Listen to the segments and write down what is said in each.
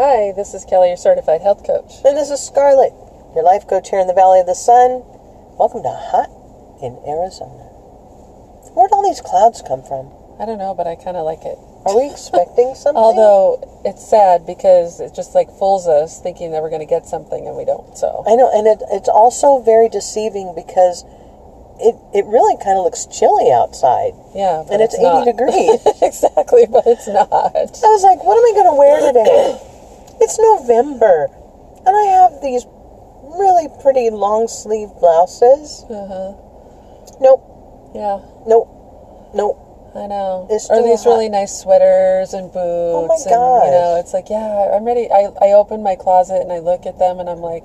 Hi, this is Kelly, your certified health coach. And this is Scarlett, your life coach here in the Valley of the Sun. Welcome to Hot in Arizona. Where'd all these clouds come from? I don't know, but I kind of like it. Are we expecting something? Although it's sad because it just like fools us thinking that we're going to get something and we don't. So I know, and it, it's also very deceiving because it, it really kind of looks chilly outside. yeah, but And it's 80 not. degrees. exactly, but it's not. I was like, what am I going to wear today? It's November, and I have these really pretty long sleeve blouses. Uh huh. Nope, Yeah, nope, nope. I know. It's or these hot. really nice sweaters and boots. Oh my and, You know, it's like yeah, I'm ready. I I open my closet and I look at them and I'm like,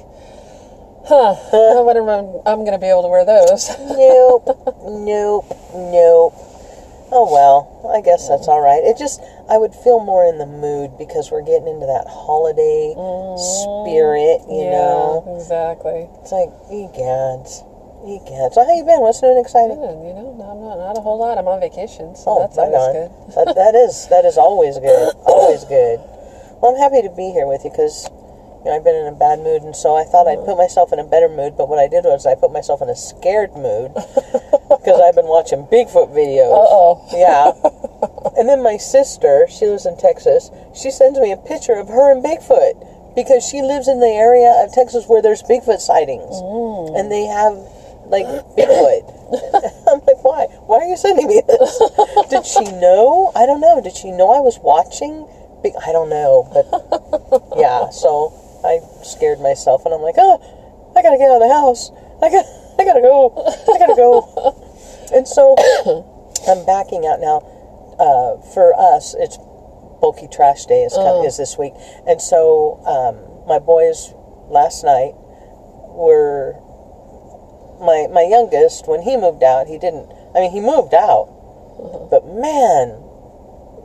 huh, I wonder if I'm, I'm going to be able to wear those. nope, nope, nope. Oh well, I guess that's all right. It just I would feel more in the mood because we're getting into that holiday spirit, you mm, yeah, know. exactly. It's like, egads, egads. So how you been? What's new and exciting? Good, you know, not, not, not a whole lot. I'm on vacation, so Oh, that's right always on. good. that, that is that is always good, always good. Well, I'm happy to be here with you because you know I've been in a bad mood, and so I thought I'd put myself in a better mood. But what I did was I put myself in a scared mood because I've been watching Bigfoot videos. Uh oh. Yeah. And then my sister, she lives in Texas, she sends me a picture of her and Bigfoot because she lives in the area of Texas where there's Bigfoot sightings. And they have, like, Bigfoot. I'm like, why? Why are you sending me this? Did she know? I don't know. Did she know I was watching? Big, I don't know. But, yeah, so I scared myself and I'm like, oh, I gotta get out of the house. I got, I gotta go. I gotta go. And so I'm backing out now. Uh, for us, it's bulky trash day is, com- is this week, and so um, my boys last night were my my youngest when he moved out. He didn't. I mean, he moved out, but man,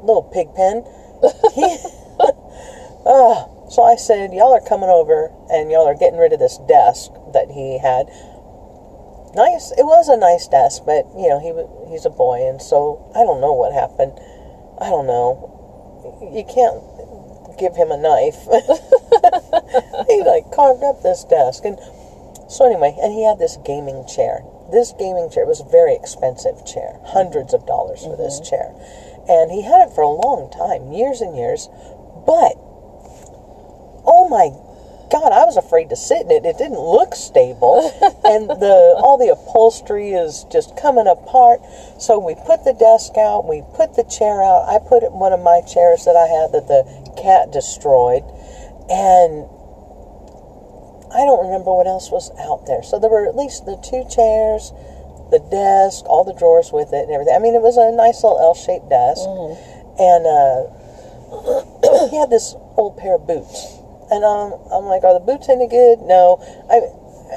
little pig pen. He. Ah, so I said, y'all are coming over and y'all are getting rid of this desk that he had nice. It was a nice desk, but you know he he's a boy, and so I don't know what happened. I don't know. You can't give him a knife. he like carved up this desk, and so anyway, and he had this gaming chair. This gaming chair was a very expensive chair, hundreds of dollars for this mm-hmm. chair, and he had it for a long time, years and years. But my God, I was afraid to sit in it. It didn't look stable, and the all the upholstery is just coming apart. So we put the desk out, we put the chair out. I put it in one of my chairs that I had that the cat destroyed, and I don't remember what else was out there. So there were at least the two chairs, the desk, all the drawers with it, and everything. I mean, it was a nice little L-shaped desk, and uh, he had this old pair of boots. And um, I'm like, are the boots any good? No. I,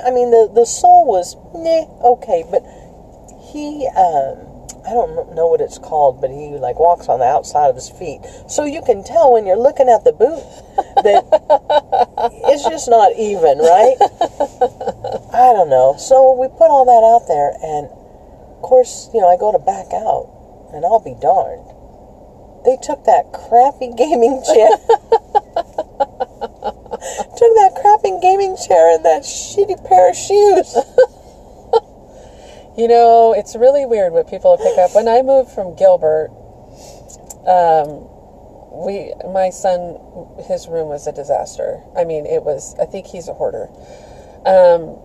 I mean, the the sole was nah, okay, but he, um, I don't know what it's called, but he like walks on the outside of his feet, so you can tell when you're looking at the boot that it's just not even, right? I don't know. So we put all that out there, and of course, you know, I go to back out, and I'll be darned. They took that crappy gaming chair. took that crappy gaming chair and that shitty pair of shoes. You know, it's really weird what people pick up. When I moved from Gilbert, um, we, my son, his room was a disaster. I mean, it was. I think he's a hoarder. Um,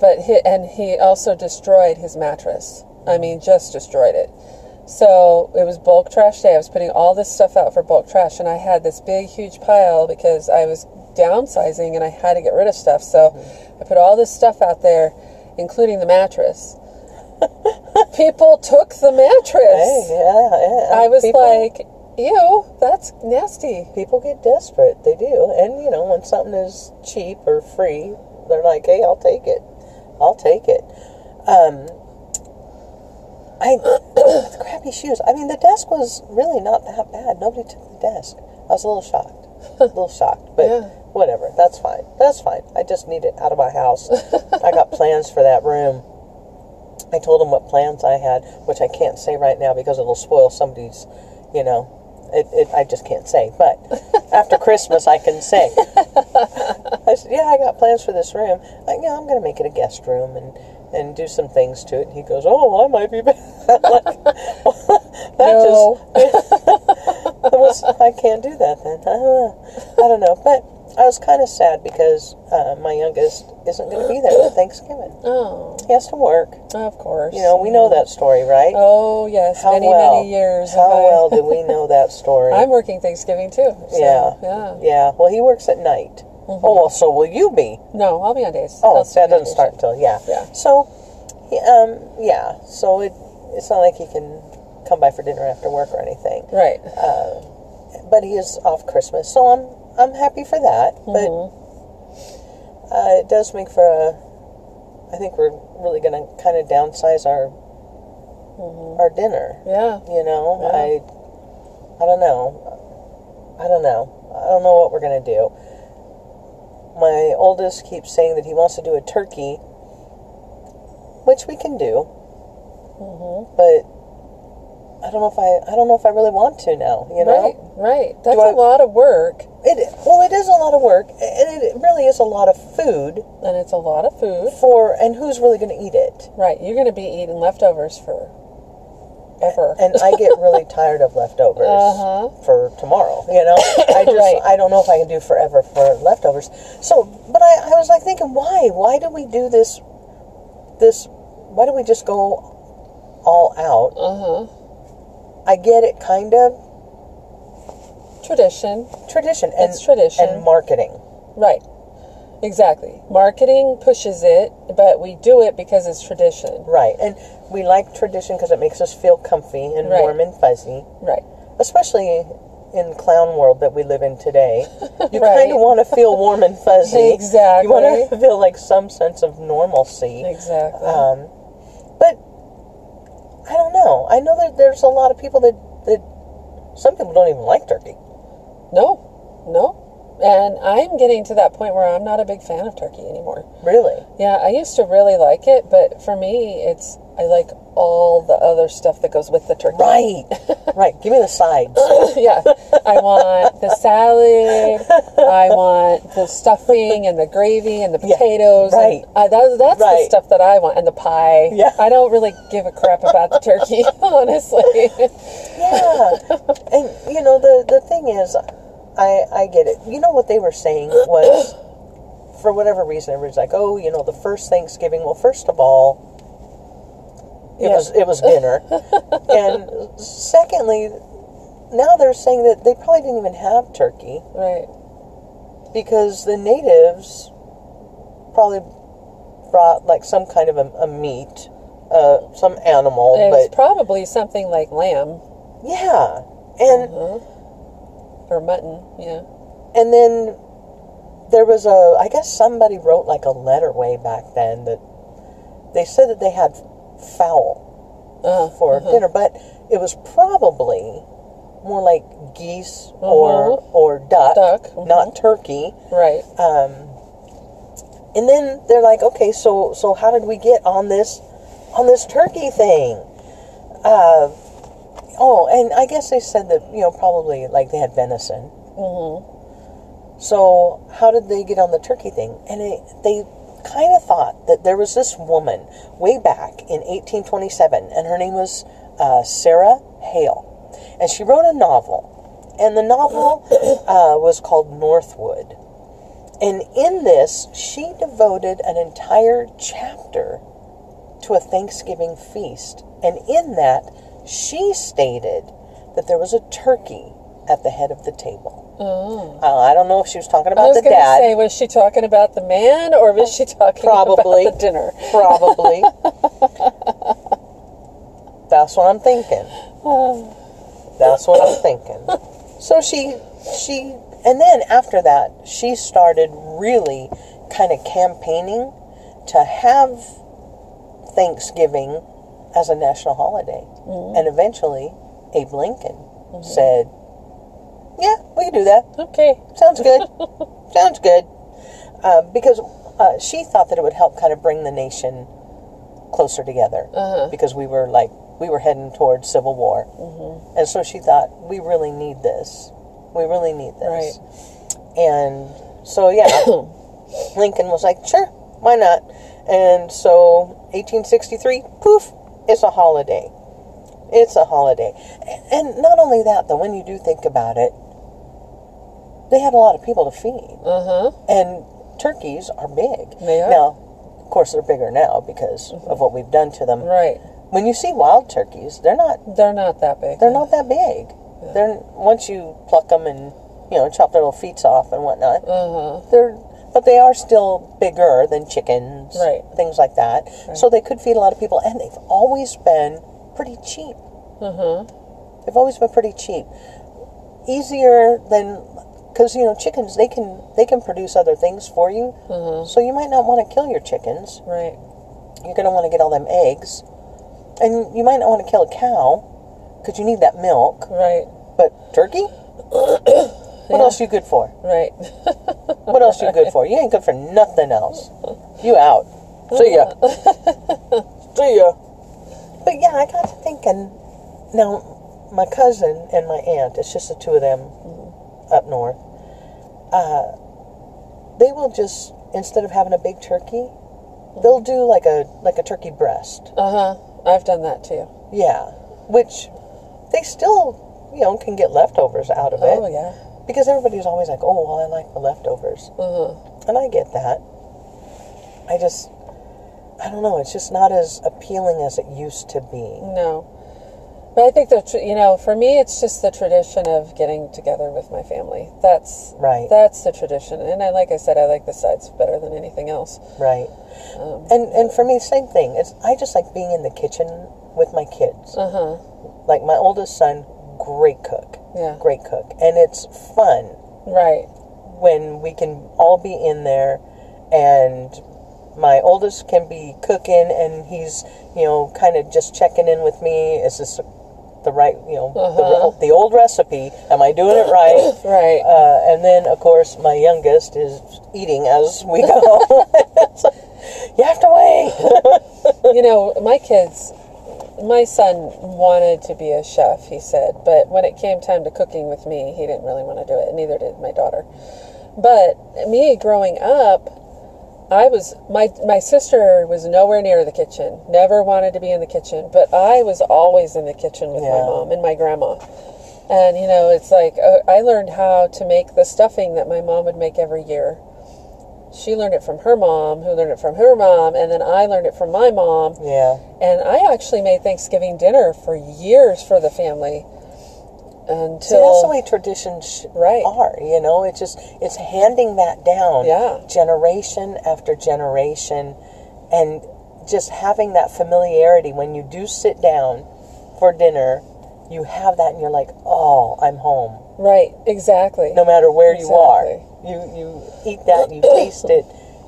but he, and he also destroyed his mattress. I mean, just destroyed it. So it was bulk trash day. I was putting all this stuff out for bulk trash, and I had this big, huge pile because I was downsizing and I had to get rid of stuff. So I put all this stuff out there, including the mattress. People took the mattress. Hey, yeah, yeah. I was People- like, ew, that's nasty. people get desperate. They do. And, you know, when something is cheap or free, they're like, hey, I'll take it. I'll take it. Um, I, the crappy shoes. I mean, the desk was really not that bad. Nobody took the desk. I was a little shocked. a little shocked. But Yeah. whatever. That's fine. That's fine. I just need it out of my house. I got plans for that room. I told him what plans I had, which I can't say right now because it'll spoil somebody's, you know, it, it I just can't say. But After Christmas, I can say. I said, "Yeah, I got plans for this room. Like, yeah, I'm going to make it a guest room and and do some things to it." And he goes, "Oh, I might be bad." like, that just was, I can't do that then. I don't know. I don't know. But I was kind of sad because uh, my youngest isn't going to be there for Thanksgiving. Oh, He has to work. of course. You know, we know that story, right? Oh yes, How many well? many years. How well do we know that story? I'm working Thanksgiving too. so, Yeah. Yeah. yeah. Well, he works at night. Oh, well, so will you be? No, I'll be on days. Oh, I'll that doesn't start until yeah. Yeah. So, he, um, yeah. So it it's not like he can come by for dinner after work or anything. Right. Uh, But he is off Christmas, so I'm I'm happy for that. But Mm-hmm. uh, it does make for a. I think we're really going to kind of downsize our our dinner. Yeah. You know, Yeah. I I don't know. I don't know. I don't know what we're gonna do. My oldest keeps saying that he wants to do a turkey, which we can do, Mm-hmm. but I don't know if I I don't know if I really want to now. You know, Right. Right. That's I- a lot of work, it well it is a lot of work, and it really is a lot of food and it's a lot of food. for and who's really going to eat it? Right. You're going to be eating leftovers for ever. and I get really tired of leftovers Uh-huh. for tomorrow. You know, I just Right. I don't know if I can do forever for leftovers. So, but I, I was like thinking, why? Why do we do this? This? Why do we just go all out? uh huh. I get it, kind of Tradition. tradition and It's tradition. and marketing. Right. Exactly. Marketing pushes it, but we do it because it's tradition. Right, and we like tradition because it makes us feel comfy and Right. warm and fuzzy, Right. especially in clown world that we live in today. You Right. kind of want to feel warm and fuzzy. Exactly. You want to feel like some sense of normalcy. Exactly. Um, but I don't know. I know that there's a lot of people that that some people don't even like turkey. no. No. And I'm getting to that point where I'm not a big fan of turkey anymore. Really? Yeah, I used to really like it, but for me, it's I like all the other stuff that goes with the turkey. Right. right. Give me the sides. yeah, I want the salad. I want the stuffing and the gravy and the Yeah, potatoes. right. And, uh, that, that's the stuff that I want, and the pie. Yeah. I don't really give a crap about the turkey, honestly. Yeah. And you know the the thing is, I I get it. You know what they were saying was, for whatever reason, everybody's like, oh, you know, the first Thanksgiving. Well, first of all, it Yeah. was it was dinner, and secondly, now they're saying that they probably didn't even have turkey right. because the natives probably brought like some kind of a, a meat, uh, some animal, It's but probably something like lamb yeah, and. Or mutton. Yeah. And then there was a, I guess somebody wrote like a letter way back then that they said that they had fowl Uh, for dinner, but it was probably more like geese or or duck, Duck, mhm. not turkey. right. Um, and then they're like, okay, so so how did we get on this on this turkey thing? Uh, oh, and I guess they said that you know probably like they had venison. Mm-hmm. So how did they get on the turkey thing? And it, they kind of thought that there was this woman way back in 1827, and her name was uh, Sarah Hale, and she wrote a novel, and the novel uh, was called Northwood. And in this, she devoted an entire chapter to a Thanksgiving feast. And in that, she stated that there was a turkey at the head of the table. Oh. Uh, I don't know if she was talking I about was the dad. say, was she talking about the man or was she talking Probably. about the dinner? Probably. That's what I'm thinking. That's what I'm thinking. So she, she, and then after that, she started really kind of campaigning to have Thanksgiving as a national holiday. And eventually, Abe Lincoln said, Yeah, we can do that. Okay. Sounds good. Sounds good. Uh, because uh, she thought that it would help kind of bring the nation closer together. Uh-huh. Because we were like, we were heading towards civil war. Mm-hmm. And so she thought, we really need this. We really need this. Right. And so, yeah, Lincoln was like, sure, why not? And so, 1863, poof, it's a holiday. It's a holiday. And not only that, though, when you do think about it, they had a lot of people to feed. Huh. And turkeys are big. They are. Now, of course, they're bigger now because of what we've done to them. Right. When you see wild turkeys, they're not They're not that big. they're not that big. They're once you pluck them and you know chop their little feet off and whatnot. Uh huh. They're but they are still bigger than chickens, Right. Things like that. So they could feed a lot of people, and they've always been pretty cheap. Huh. They've always been pretty cheap, easier than because you know chickens they can they can produce other things for you. Huh. So you might not want to kill your chickens. Right. You're going to want to get all them eggs, and you might not want to kill a cow because you need that milk. Right. But turkey, what else you good for? Right. What else you good for? You ain't good for nothing else. You out. See ya. See ya. But yeah, I got to thinking. Now, my cousin and my aunt, it's just the two of them up north. Uh, they will just instead of having a big turkey, they'll do like a like a turkey breast. Uh huh. I've done that too. Yeah, which they still you know can get leftovers out of it Oh yeah. Because everybody's always like, oh well, I like the leftovers. Uh huh. And I get that. I just, I don't know. It's just not as appealing as it used to be. No. But I think that tr- you know, for me, it's just the tradition of getting together with my family. That's Right. That's the tradition, and I like I said, I like the sides better than anything else. Right. Um, And and for me, same thing. It's I just like being in the kitchen with my kids. uh huh. Like my oldest son, great cook, Yeah. great cook, and it's fun Right. when we can all be in there, and my oldest can be cooking, and he's you know kind of just checking in with me. Is this the right you know Uh-huh. the, the old recipe? Am I doing it right? Right. Uh, and then, of course, my youngest is eating as we go. You have to wait. you know, my kids, my son wanted to be a chef, he said, but when it came time to cooking with me, he didn't really want to do it, and neither did my daughter. But me growing up, I was my my sister was nowhere near the kitchen. Never wanted to be in the kitchen, but I was always in the kitchen with my mom and my grandma. And you know, it's like uh, I learned how to make the stuffing that my mom would make every year. She learned it from her mom, who learned it from her mom, and then I learned it from my mom. yeah, And I actually made Thanksgiving dinner for years for the family until see, that's the way traditions Right. are. You know, it's just it's handing that down, Yeah. generation after generation, and just having that familiarity when you do sit down for dinner. You have that, and you're like, "Oh, I'm home." right, exactly. no matter where you are. You you eat that, you taste it,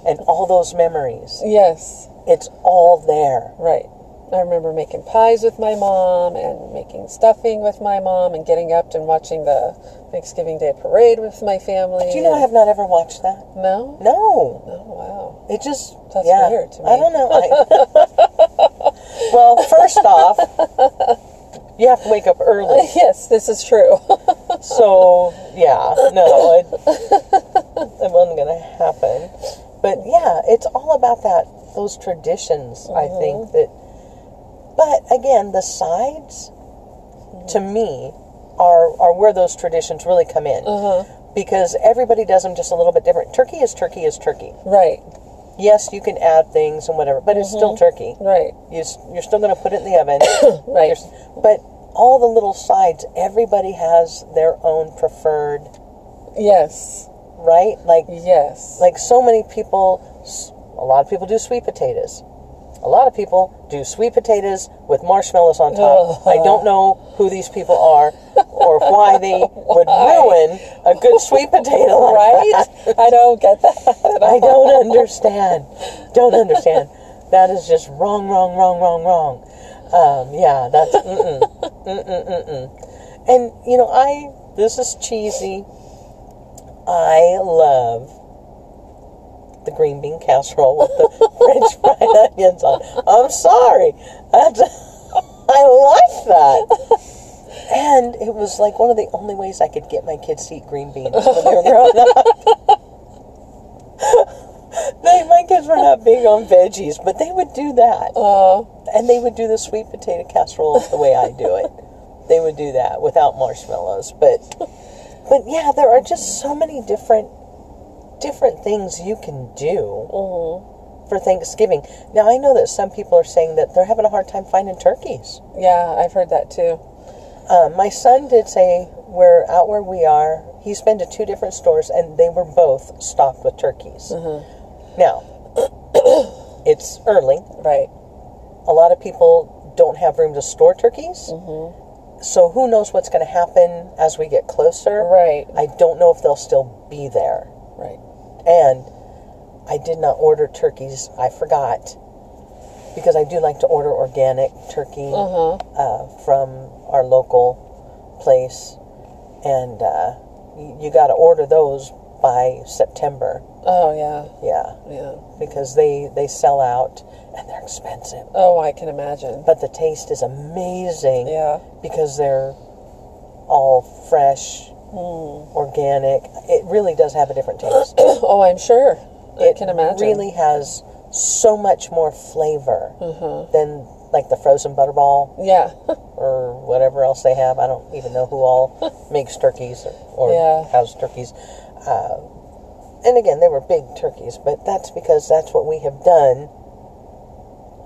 and all those memories. Yes, It's all there. right. I remember making pies with my mom and making stuffing with my mom and getting up and watching the Thanksgiving Day parade with my family. Do you know I have not ever watched that? No. No. Oh wow. It just That's yeah. weird to me. I don't know. I, well, first off, you have to wake up early. Yes, this is true. So yeah, no, it, it wasn't gonna happen. But yeah, it's all about that those traditions. I Mm-hmm. think that. But again, the sides, to me, are are where those traditions really come in. uh-huh. Because everybody does them just a little bit different. Turkey is turkey is turkey. Right. Yes, you can add things and whatever, but it's still mm-hmm. turkey. Right. You, you're still going to put it in the oven. Right. You're but all the little sides, everybody has their own preferred, Yes. right? Like Yes. like so many people a lot of people do sweet potatoes a lot of people do sweet potatoes with marshmallows on top i don't know who these people are or why they would ruin a good sweet potato like right? that. I don't get that. i don't understand don't understand that is just wrong wrong wrong wrong wrong um, yeah that's mm-mm, mm-mm, mm-mm. and you know i this is cheesy i love the green bean casserole with the French fried onions on. I'm sorry. That's, I like that. And it was like one of the only ways I could get my kids to eat green beans when they were growing up. they, my kids were not big on veggies, but they would do that. Uh, And they would do the sweet potato casserole the way I do it. They would do that without marshmallows. But but yeah, there are just so many different different things you can do mm-hmm. for Thanksgiving. Now I know that some people are saying that they're having a hard time finding turkeys. yeah, I've heard that too. Um, my son did say we're out where we are. He's been to two different stores and they were both stocked with turkeys. Mm-hmm. Now, it's early. Right. A lot of people don't have room to store turkeys. Mm-hmm. So who knows what's going to happen as we get closer? Right. I don't know if they'll still be there. Right. And I did not order turkeys. I forgot. Because I do like to order organic turkey Uh-huh. uh, from our local place. And uh, you, you got to order those by September. Oh yeah. Yeah. Yeah. Because they, they sell out and they're expensive. Oh, I can imagine. But the taste is amazing Yeah. because they're all fresh, organic. It really does have a different taste. Oh, I'm sure. I it can imagine. really has so much more flavor Mm-hmm. than like the frozen butterball Yeah. or whatever else they have. I don't even know who all makes turkeys or, or Yeah. has turkeys. Uh, and again, they were big turkeys, but that's because that's what we have done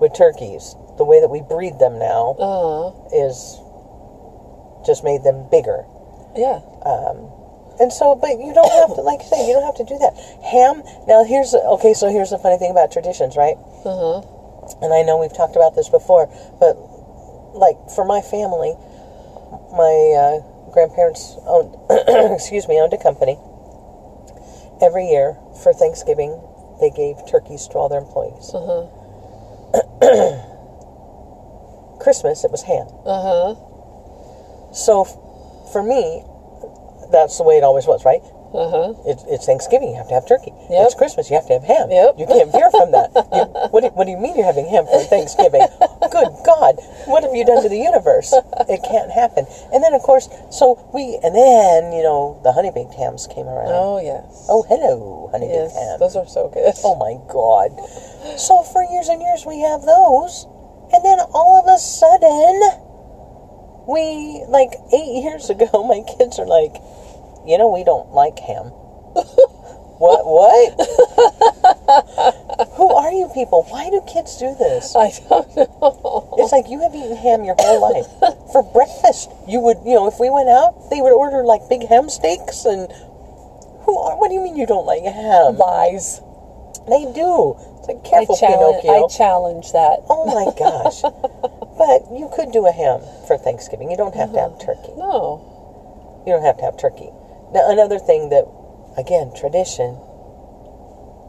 with turkeys. The way that we breed them now uh, is just made them bigger. Yeah. And so, but you don't have to, like I say, you don't have to do that. Ham. Now, here's okay. So here's the funny thing about traditions, right? Uh-huh. And I know we've talked about this before, but like for my family, my uh, grandparents owned, excuse me, owned a company. Every year for Thanksgiving, they gave turkeys to all their employees. Uh-huh. Christmas, it was ham. Uh-huh. So f- for me, that's the way it always was, right? Uh-huh. It's, it's Thanksgiving, you have to have turkey. Yep. It's Christmas, you have to have ham. Yep. You can't veer from that. You, what, do, what do you mean you're having ham for Thanksgiving? Good God, what have you done to the universe? It can't happen. And then, of course, so we, and then, you know, the honey baked hams came around. Oh, yes. Oh, hello, honey yes. baked ham. Those are so good. Oh my God. So for years and years we have those, and then all of a sudden, we, like eight years ago, my kids are like, you know, we don't like ham. what? What? Who are you people? Why do kids do this? I don't know. It's like you have eaten ham your whole life. For breakfast, you would, you know, if we went out, they would order like big ham steaks and. Who are, what do you mean you don't like ham? Lies. They do. It's like I careful, challenge, Pinocchio. I challenge that. Oh my gosh. But you could do a ham for Thanksgiving. You don't have to have turkey. No. You don't have to have turkey. Now, another thing that, again, tradition,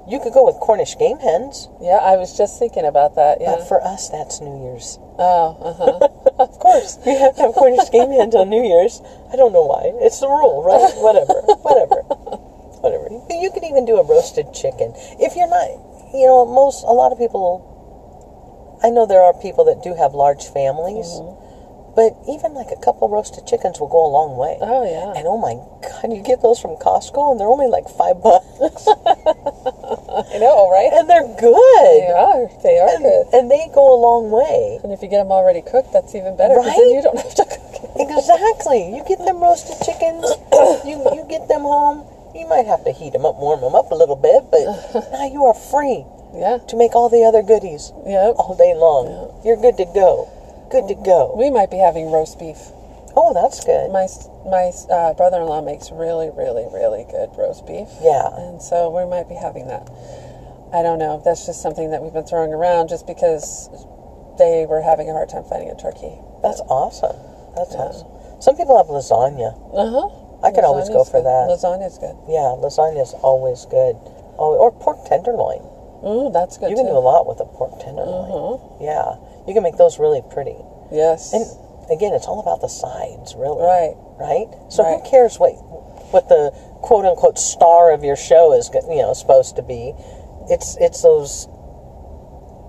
you could go with Cornish game hens, Yeah, I was just thinking about that. Yeah. but for us, that's New Year's. oh, uh-huh. of course. We have to have Cornish game hens on New Year's. I don't know why. It's the rule, right? Whatever. Whatever. Whatever. You could even do a roasted chicken. If you're not, you know, most, a lot of people, I know there are people that do have large families, mm-hmm. but even like a couple roasted chickens will go a long way. Oh, yeah. And oh my god, you get those from Costco and they're only like five bucks. I know, right? and they're good. They are. They are good. And they go a long way. And if you get them already cooked, that's even better. 'cause then Right? you don't have to cook it. Exactly. You get them roasted chickens, you, you get them home. You might have to heat them up, warm them up a little bit, but now you are free Yeah. to make all the other goodies Yep. all day long. You're good to go. Good to go. We might be having roast beef. Oh, that's good. My my uh, brother-in-law makes really, really, really good roast beef. Yeah. And so we might be having that. I don't know. That's just something that we've been throwing around just because they were having a hard time finding a turkey. That's awesome. That's awesome. Some people have lasagna. Uh huh. I could always go for that. Lasagna's good. Yeah, lasagna's always good. Oh, or pork tenderloin. Ooh, that's good You can too. do a lot with a pork tenderloin. Mhm. Yeah, you can make those really pretty. Yes. And again, it's all about the sides, really. right. Right. So Right. who cares what what the quote unquote star of your show is, you know, supposed to be? It's it's those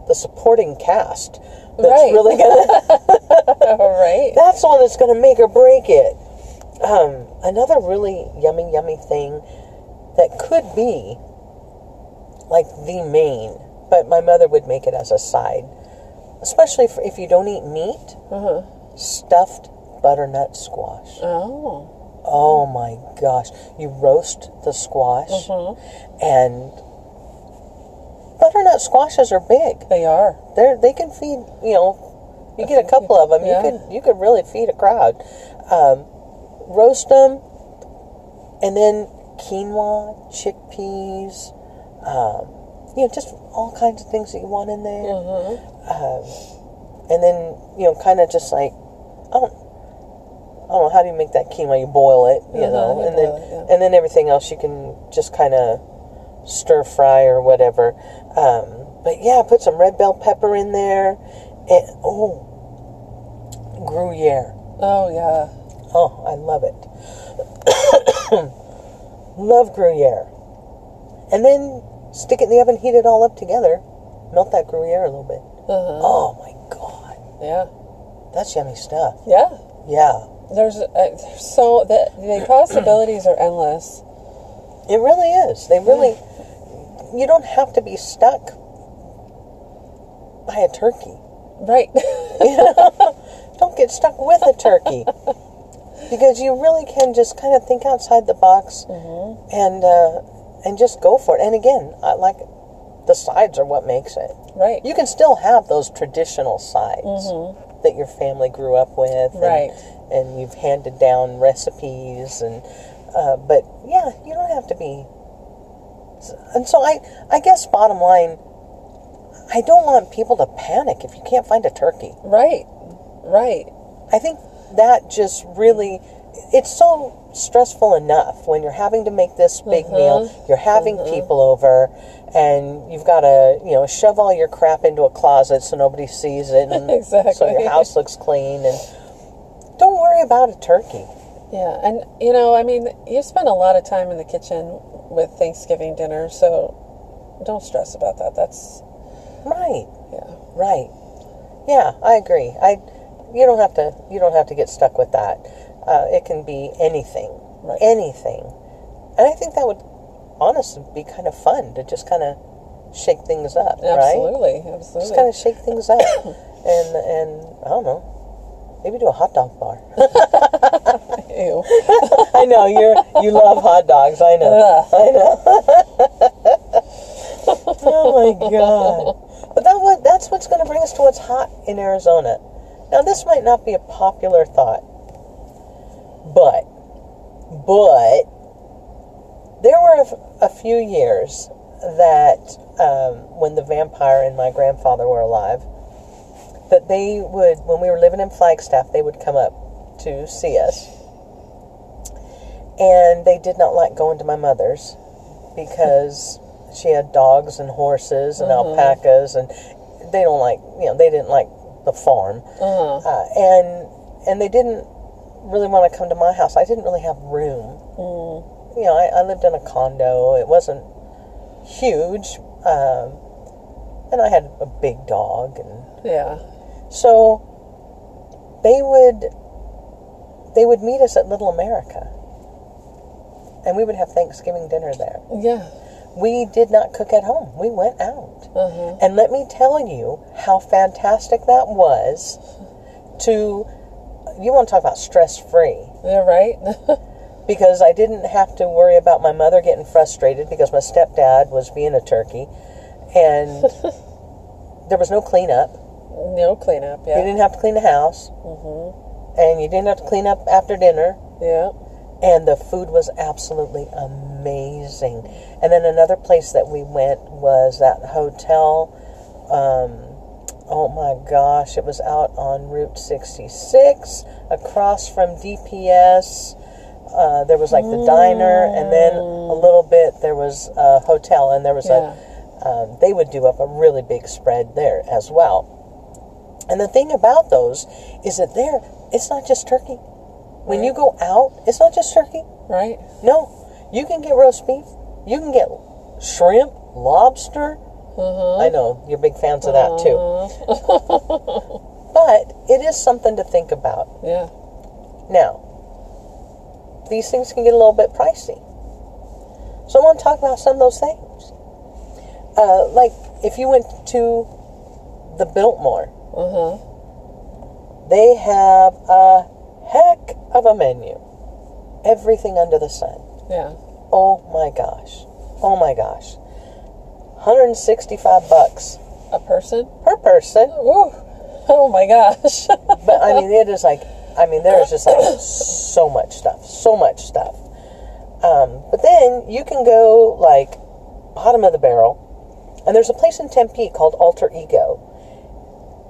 the supporting cast that's Right. really gonna All right. That's the one that's going to make or break it. Um, another really yummy, yummy thing that could be like the main, but my mother would make it as a side, especially for if you don't eat meat. Uh-huh. Stuffed butternut squash. Oh. Oh my gosh! You roast the squash, Mhm. and butternut squashes are big. They are. They're they can feed. You know, you get a couple of them, Yeah. you could you could really feed a crowd. Um, roast them, and then quinoa, chickpeas, um, you know, just all kinds of things that you want in there. Mm-hmm. Um, and then you know, kind of just like I don't. I don't know how do you make that quinoa? You boil it, you Uh-huh, know, you and then it, yeah. and then everything else you can just kind of stir fry or whatever. Um, but yeah, put some red bell pepper in there, and oh, Gruyere. Oh yeah. Oh, I love it. love Gruyere. And then stick it in the oven, heat it all up together, melt that Gruyere a little bit. Uh-huh. Oh my god, Yeah. that's yummy stuff. Yeah. Yeah, There's, uh, there's so the the possibilities are endless. it really is. They really. You don't have to be stuck by a turkey. Right. don't get stuck with a turkey because you really can just kind of think outside the box and uh, and just go for it. And again, I like the sides are what makes it. right. You can still have those traditional sides that your family grew up with, and, Right. And you've handed down recipes, and uh, but yeah, you don't have to be. And so I, I guess bottom line, I don't want people to panic if you can't find a turkey. Right. Right. I think that just really it's so stressful enough when you're having to make this big mm-hmm. meal, you're having mm-hmm. people over and you've got to, you know, shove all your crap into a closet so nobody sees it and so your house looks clean and don't worry about a turkey. Yeah, and you know, I mean, you spend a lot of time in the kitchen with Thanksgiving dinner, so don't stress about that. That's Right. yeah. Right. Yeah, I agree. I you don't have to you don't have to get stuck with that. Uh, it can be anything. Right. Anything. And I think that would honestly be kind of fun to just kind of shake things up, right? Absolutely, Just kind of shake things up. and and I don't know. Maybe do a hot dog bar. Ew. I know you're you love hot dogs. I know. Ugh. I know. oh my god! But that what that's what's going to bring us to what's hot in Arizona. Now this might not be a popular thought, but but there were a, f- a few years that um, when the vampire and my grandfather were alive, that they would when we were living in Flagstaff, they would come up to see us. And they did not like going to my mother's because she had dogs and horses and alpacas and they don't like you know they didn't like the farm. Uh-huh. uh, and and they didn't really want to come to my house i didn't really have room you know I, I lived in a condo it wasn't huge um, and i had a big dog and Yeah. so they would they would meet us at Little America. And we would have Thanksgiving dinner there. Yeah. We did not cook at home. We went out. Uh-huh. And let me tell you how fantastic that was to you want to talk about stress free Yeah, right? because I didn't have to worry about my mother getting frustrated because my stepdad was being a turkey and there was no cleanup. no cleanup, Yeah. You didn't have to clean the house Mm-hmm. and you didn't have to clean up after dinner. Yeah. and the food was absolutely amazing. And then another place that we went was that hotel. Um, oh my gosh, it was out on Route 66 across from DPS. Uh, there was like the diner, and then a little bit there was a hotel, and there was Yeah. a. Um, they would do up a really big spread there as well. And the thing about those is that there, it's not just turkey. When you go out, it's not just turkey. Right? No, you can get roast beef. You can get shrimp, lobster. Uh-huh. I know you're big fans of that too. But it is something to think about. Yeah. Now, these things can get a little bit pricey. So I want to talk about some of those things. Uh, like if you went to the Biltmore, Uh huh. they have a heck of a menu. Everything under the sun. Yeah. Oh my gosh. Oh my gosh. 165 bucks A person. per person. Woo. Oh my gosh. But I mean, it is like, I mean, there is just like so much stuff, so much stuff. Um, but then you can go like bottom of the barrel, and there's a place in Tempe called Alter Ego.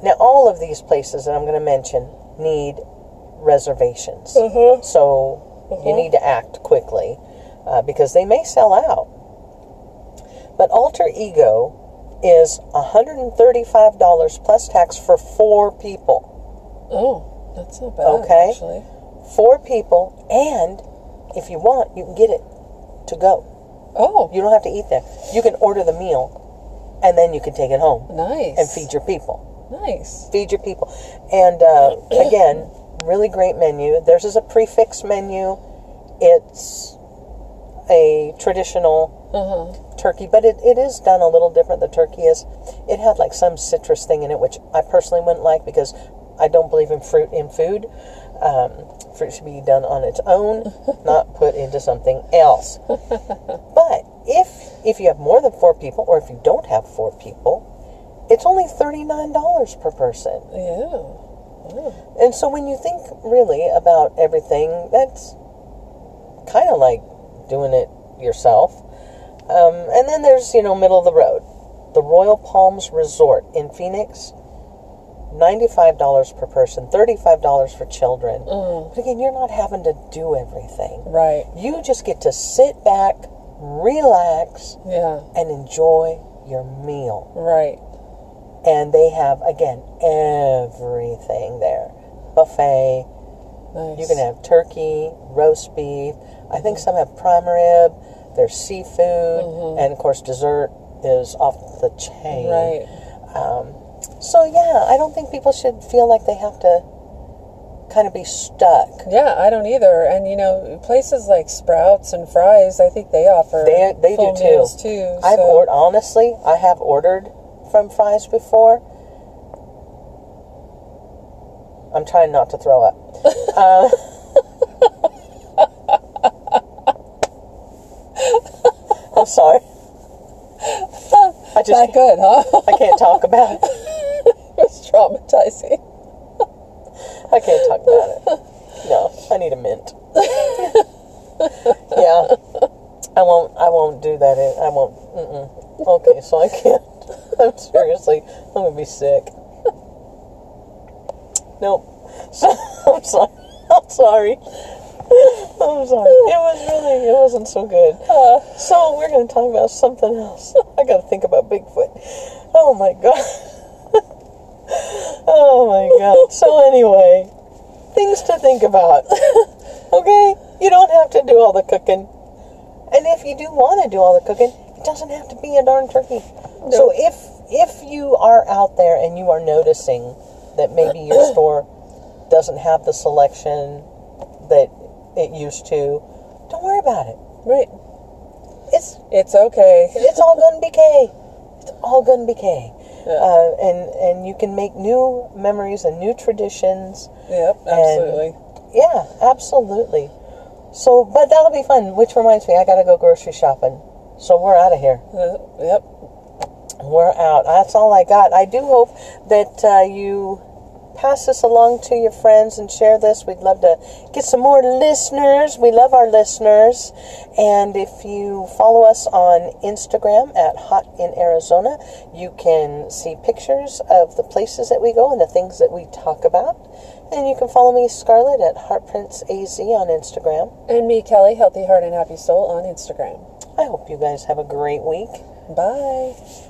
Now, all of these places that I'm going to mention need reservations, uh-huh. so you Mhm. need to act quickly uh, because they may sell out. But Alter Ego is $135 plus tax for four people. Oh, that's not bad. Okay. Actually. four people, and if you want, you can get it to go. Oh, You don't have to eat there. You can order the meal, and then you can take it home nice. and feed your people. Nice. Feed your people. And uh, again, really great menu. Theirs is a prix fixe menu. It's a traditional Huh. turkey, but it, it is done a little different. The turkey is. It had like some citrus thing in it, which I personally wouldn't like because I don't believe in fruit in food. Um, fruit should be done on its own, not put into something else. But if if you have more than four people, or if you don't have four people, it's only thirty nine dollars per person. Yeah. And so when you think really about everything, that's kind of like doing it yourself. Um, and then there's, you know, middle of the road. The Royal Palms Resort in Phoenix, $95 per person, $35 for children. Mm, But again, you're not having to do everything. right. You just get to sit back, relax, Yeah. and enjoy your meal Right. and they have again everything there buffet Nice. you can have turkey roast beef i think some have prime rib there's seafood and of course dessert is off the chain Right. um, so yeah i don't think people should feel like they have to kind of be stuck Yeah, I don't either. And you know, places like Sprouts and Fry's, I think they offer They- they do too. too. i've so- ordered honestly i have ordered from Fry's before i'm trying not to throw up uh, sorry. I just Not good, huh? i can't talk about it. It's traumatizing. i can't talk about it. No i need a mint. Yeah. I won't i won't do that. I won't mm-mm. okay so i can't. I'm seriously i'm gonna be sick. Nope. So, i'm sorry. I'm sorry i'm sorry it was really it wasn't so good. Uh, so we're gonna talk about something else. I gotta think about bigfoot. Oh my god. Oh my god. So anyway things to think about. Okay? You don't have to do all the cooking. And if you do want to do all the cooking it doesn't have to be a darn turkey. So if if you are out there and you are noticing that maybe your store doesn't have the selection that it used to don't worry about it right. it's It's okay. it's all gonna be K. It's all gonna be K. Yeah. Uh, and and you can make new memories and new traditions. Yep, absolutely. Yeah, absolutely. So, but that'll be fun. Which reminds me, I gotta go grocery shopping. So we're out of here. Uh, yep. We're out. That's all I got. I do hope that uh, you pass this along to your friends and share this. We'd love to get some more listeners. We love our listeners. And if you follow us on Instagram at Hot in Arizona, you can see pictures of the places that we go and the things that we talk about. And you can follow me, Scarlett, at Heartprints AZ on Instagram. And me, Kelly, Healthy Heart and Happy Soul on Instagram. I hope you guys have a great week. Bye.